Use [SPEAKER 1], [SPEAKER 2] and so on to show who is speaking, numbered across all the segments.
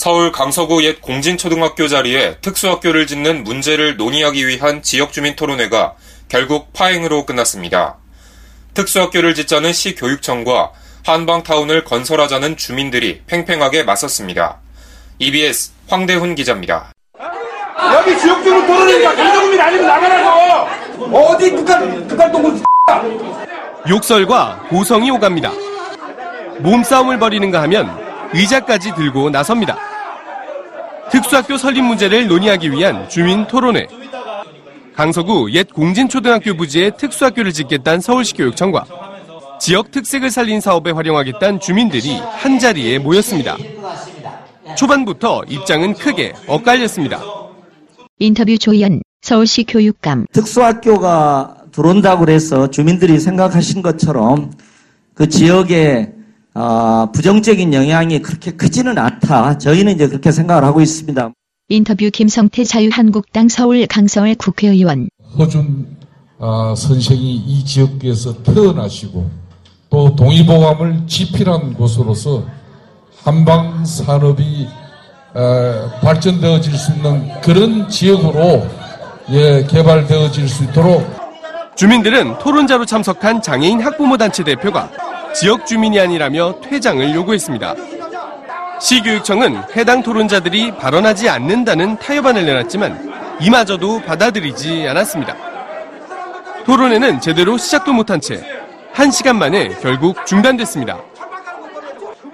[SPEAKER 1] 서울 강서구 옛 공진초등학교 자리에 특수학교를 짓는 문제를 논의하기 위한 지역주민 토론회가 결국 파행으로 끝났습니다. 특수학교를 짓자는 시교육청과 한방타운을 건설하자는 주민들이 팽팽하게 맞섰습니다. EBS 황대훈 기자입니다.
[SPEAKER 2] 여기 지역주민 토론이니까 강정민 아니면 나가라고! 어디 북한, 북한 동굴
[SPEAKER 3] 욕설과 고성이 오갑니다. 몸싸움을 벌이는가 하면 의자까지 들고 나섭니다. 특수학교 설립 문제를 논의하기 위한 주민 토론회. 강서구 옛 공진초등학교 부지에 특수학교를 짓겠다는 서울시 교육청과 지역 특색을 살린 사업에 활용하겠다는 주민들이 한자리에 모였습니다. 초반부터 입장은 크게 엇갈렸습니다.
[SPEAKER 4] 인터뷰 조연 서울시 교육감
[SPEAKER 5] 특수학교가 들어온다고 해서 주민들이 생각하신 것처럼 그 지역에 어, 부정적인 영향이 그렇게 크지는 않다. 저희는 이제 그렇게 생각을 하고 있습니다.
[SPEAKER 4] 인터뷰 김성태 자유한국당 서울 강서울 국회의원
[SPEAKER 6] 허준 아, 선생이 이 지역에서 태어나시고 또 동의보감을 지필한 곳으로서 한방 산업이 어, 발전되어질 수 있는 그런 지역으로 예, 개발되어질 수 있도록
[SPEAKER 3] 주민들은 토론자로 참석한 장애인 학부모 단체 대표가 지역 주민이 아니라며 퇴장을 요구했습니다. 시교육청은 해당 토론자들이 발언하지 않는다는 타협안을 내놨지만 이마저도 받아들이지 않았습니다. 토론회는 제대로 시작도 못한 채 1시간 만에 결국 중단됐습니다.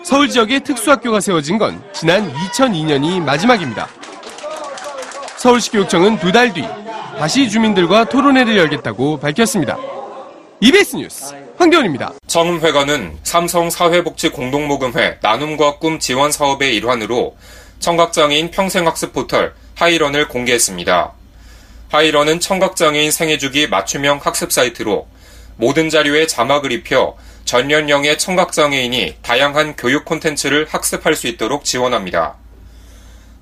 [SPEAKER 3] 서울 지역에 특수학교가 세워진 건 지난 2002년이 마지막입니다. 서울시 교육청은 두 달 뒤 다시 주민들과 토론회를 열겠다고 밝혔습니다. EBS 뉴스 황대원입니다.
[SPEAKER 1] 청음회관은 삼성 사회복지 공동모금회 나눔과 꿈 지원 사업의 일환으로 청각장애인 평생학습 포털 하이런을 공개했습니다. 하이런은 청각장애인 생애주기 맞춤형 학습 사이트로 모든 자료에 자막을 입혀 전년령의 청각장애인이 다양한 교육 콘텐츠를 학습할 수 있도록 지원합니다.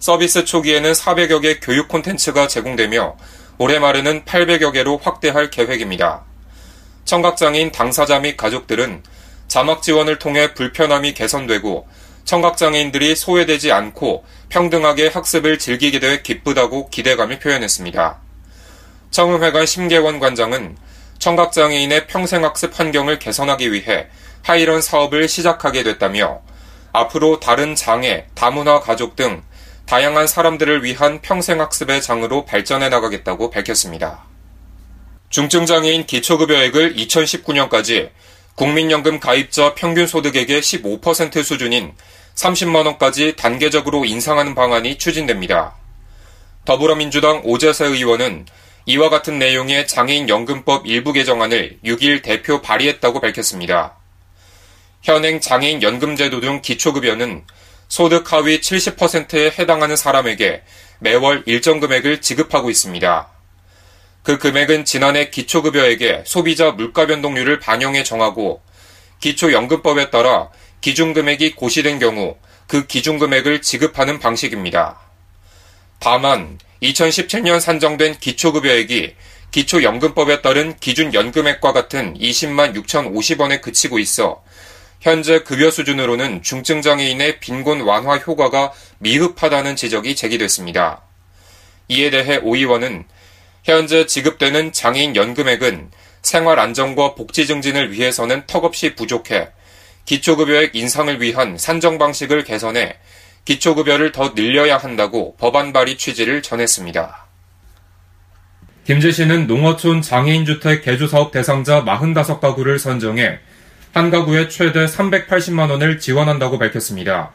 [SPEAKER 1] 서비스 초기에는 400여 개 교육 콘텐츠가 제공되며 올해 말에는 800여 개로 확대할 계획입니다. 청각장애인 당사자 및 가족들은 자막 지원을 통해 불편함이 개선되고 청각장애인들이 소외되지 않고 평등하게 학습을 즐기게 돼 기쁘다고 기대감을 표현했습니다. 청음회관 심계원 관장은 청각장애인의 평생학습 환경을 개선하기 위해 하이런 사업을 시작하게 됐다며 앞으로 다른 장애, 다문화 가족 등 다양한 사람들을 위한 평생학습의 장으로 발전해 나가겠다고 밝혔습니다. 중증장애인 기초급여액을 2019년까지 국민연금 가입자 평균 소득액의 15% 수준인 30만원까지 단계적으로 인상하는 방안이 추진됩니다. 더불어민주당 오재세 의원은 이와 같은 내용의 장애인연금법 일부 개정안을 6일 대표 발의했다고 밝혔습니다. 현행 장애인 연금제도 등 기초급여는 소득 하위 70%에 해당하는 사람에게 매월 일정 금액을 지급하고 있습니다. 그 금액은 지난해 기초급여액에 소비자 물가 변동률을 반영해 정하고 기초연금법에 따라 기준금액이 고시된 경우 그 기준금액을 지급하는 방식입니다. 다만 2017년 산정된 기초급여액이 기초연금법에 따른 기준연금액과 같은 20만 6,050원에 그치고 있어 현재 급여 수준으로는 중증장애인의 빈곤 완화 효과가 미흡하다는 지적이 제기됐습니다. 이에 대해 오 의원은 현재 지급되는 장애인 연금액은 생활 안정과 복지 증진을 위해서는 턱없이 부족해 기초급여액 인상을 위한 산정 방식을 개선해 기초급여를 더 늘려야 한다고 법안 발의 취지를 전했습니다. 김제시는 농어촌 장애인주택 개조사업 대상자 45가구를 선정해 한 가구에 최대 380만 원을 지원한다고 밝혔습니다.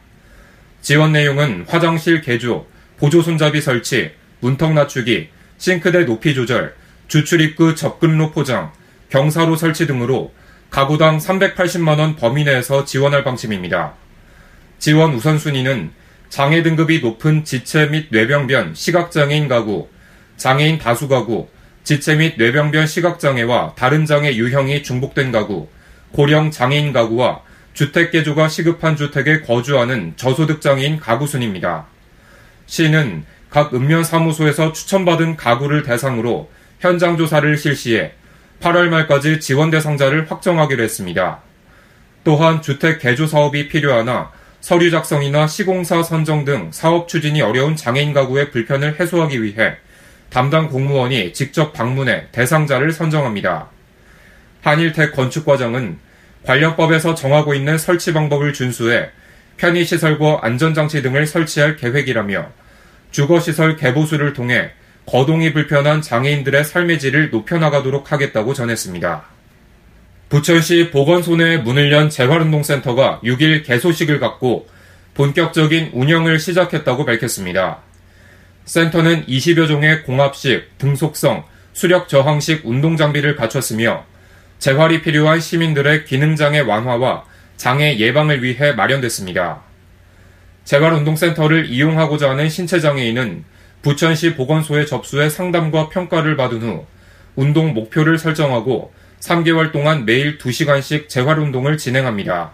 [SPEAKER 1] 지원 내용은 화장실 개조, 보조 손잡이 설치, 문턱 낮추기, 싱크대 높이 조절, 주출입구 접근로 포장, 경사로 설치 등으로 가구당 380만 원 범위 내에서 지원할 방침입니다. 지원 우선순위는 장애 등급이 높은 지체 및 뇌병변, 시각장애인 가구, 장애인 다수 가구, 지체 및 뇌병변 시각장애와 다른 장애 유형이 중복된 가구, 고령 장애인 가구와 주택 개조가 시급한 주택에 거주하는 저소득 장애인 가구 순입니다. 시는 각 읍면 사무소에서 추천받은 가구를 대상으로 현장 조사를 실시해 8월 말까지 지원 대상자를 확정하기로 했습니다. 또한 주택 개조 사업이 필요하나 서류 작성이나 시공사 선정 등 사업 추진이 어려운 장애인 가구의 불편을 해소하기 위해 담당 공무원이 직접 방문해 대상자를 선정합니다. 한일택 건축과정은 관련법에서 정하고 있는 설치 방법을 준수해 편의시설과 안전장치 등을 설치할 계획이라며 주거시설 개보수를 통해 거동이 불편한 장애인들의 삶의 질을 높여나가도록 하겠다고 전했습니다. 부천시 보건소내 문을 연 재활운동센터가 6일 개소식을 갖고 본격적인 운영을 시작했다고 밝혔습니다. 센터는 20여 종의 공합식, 등속성, 수력 저항식 운동 장비를 갖췄으며 재활이 필요한 시민들의 기능장애 완화와 장애 예방을 위해 마련됐습니다. 재활운동센터를 이용하고자 하는 신체장애인은 부천시 보건소에 접수해 상담과 평가를 받은 후 운동 목표를 설정하고 3개월 동안 매일 2시간씩 재활운동을 진행합니다.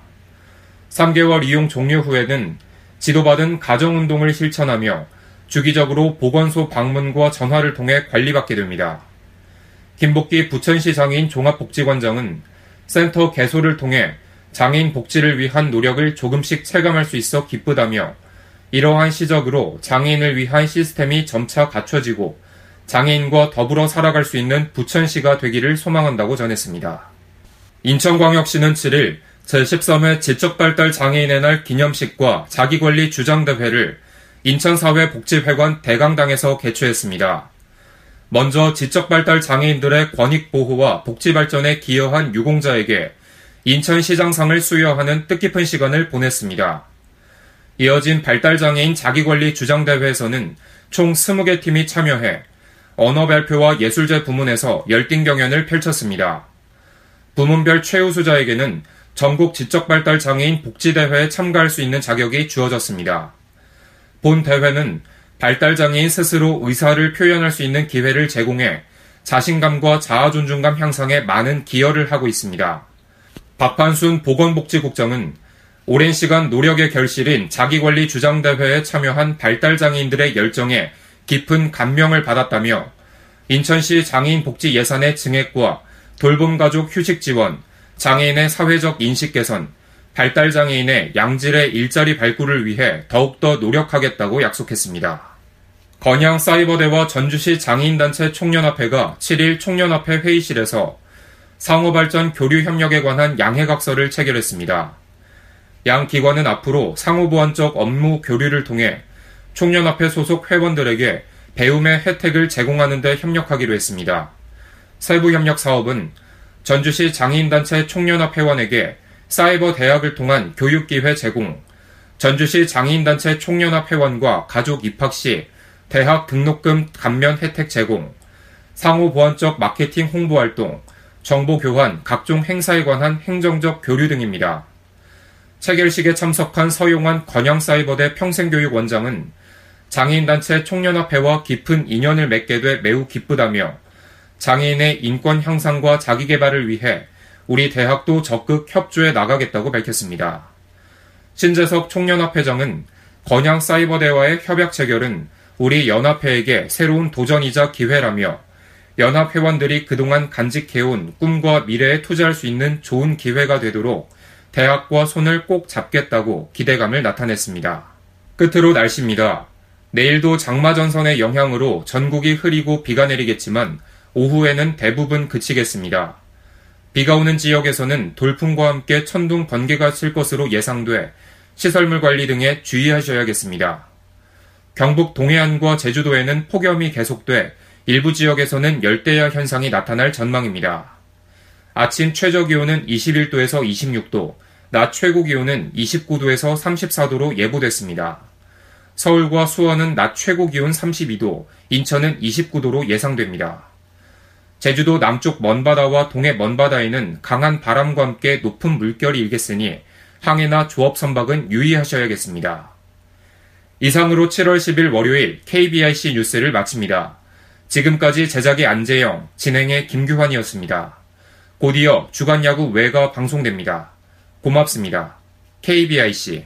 [SPEAKER 1] 3개월 이용 종료 후에는 지도받은 가정운동을 실천하며 주기적으로 보건소 방문과 전화를 통해 관리받게 됩니다. 김복기 부천시 장애인 종합복지관장은 센터 개소를 통해 장애인 복지를 위한 노력을 조금씩 체감할 수 있어 기쁘다며 이러한 시적으로 장애인을 위한 시스템이 점차 갖춰지고 장애인과 더불어 살아갈 수 있는 부천시가 되기를 소망한다고 전했습니다. 인천광역시는 7일 제13회 지적발달 장애인의 날 기념식과 자기관리 주장대회를 인천사회복지회관 대강당에서 개최했습니다. 먼저 지적발달 장애인들의 권익보호와 복지발전에 기여한 유공자에게 인천시장상을 수여하는 뜻깊은 시간을 보냈습니다. 이어진 발달장애인 자기관리 주장대회에서는 총 20개 팀이 참여해 언어 발표와 예술제 부문에서 열띤 경연을 펼쳤습니다. 부문별 최우수자에게는 전국 지적발달 장애인 복지대회에 참가할 수 있는 자격이 주어졌습니다. 본 대회는 발달장애인 스스로 의사를 표현할 수 있는 기회를 제공해 자신감과 자아존중감 향상에 많은 기여를 하고 있습니다. 박판순 보건복지국장은 오랜 시간 노력의 결실인 자기관리 주장대회에 참여한 발달장애인들의 열정에 깊은 감명을 받았다며 인천시 장애인 복지 예산의 증액과 돌봄 가족 휴식 지원, 장애인의 사회적 인식 개선, 발달장애인의 양질의 일자리 발굴을 위해 더욱더 노력하겠다고 약속했습니다. 건양 사이버대와 전주시 장애인단체 총연합회가 7일 총연합회 회의실에서 상호발전 교류 협력에 관한 양해각서를 체결했습니다. 양 기관은 앞으로 상호보완적 업무 교류를 통해 총연합회 소속 회원들에게 배움의 혜택을 제공하는 데 협력하기로 했습니다. 세부 협력 사업은 전주시 장애인단체 총연합 회원에게 사이버 대학을 통한 교육기회 제공, 전주시 장애인단체 총연합 회원과 가족 입학 시 대학 등록금 감면 혜택 제공, 상호 보완적 마케팅 홍보 활동, 정보 교환, 각종 행사에 관한 행정적 교류 등입니다. 체결식에 참석한 서용환 건양사이버대 평생교육원장은 장애인단체 총연합회와 깊은 인연을 맺게 돼 매우 기쁘다며 장애인의 인권 향상과 자기개발을 위해 우리 대학도 적극 협조해 나가겠다고 밝혔습니다. 신재석 총연합회장은 건양 사이버대와의 협약 체결은 우리 연합회에게 새로운 도전이자 기회라며 연합 회원들이 그동안 간직해온 꿈과 미래에 투자할 수 있는 좋은 기회가 되도록 대학과 손을 꼭 잡겠다고 기대감을 나타냈습니다. 끝으로 날씨입니다. 내일도 장마 전선의 영향으로 전국이 흐리고 비가 내리겠지만 오후에는 대부분 그치겠습니다. 비가 오는 지역에서는 돌풍과 함께 천둥 번개가 칠 것으로 예상돼 시설물 관리 등에 주의하셔야겠습니다. 경북 동해안과 제주도에는 폭염이 계속돼 일부 지역에서는 열대야 현상이 나타날 전망입니다. 아침 최저 기온은 21도에서 26도, 낮 최고 기온은 29도에서 34도로 예보됐습니다. 서울과 수원은 낮 최고 기온 32도, 인천은 29도로 예상됩니다. 제주도 남쪽 먼바다와 동해 먼바다에는 강한 바람과 함께 높은 물결이 일겠으니 항해나 조업 선박은 유의하셔야겠습니다. 이상으로 7월 10일 월요일 KBIC 뉴스를 마칩니다. 지금까지 제작의 안재영, 진행의 김규환이었습니다. 곧이어 주간야구 외가 방송됩니다. 고맙습니다. KBIC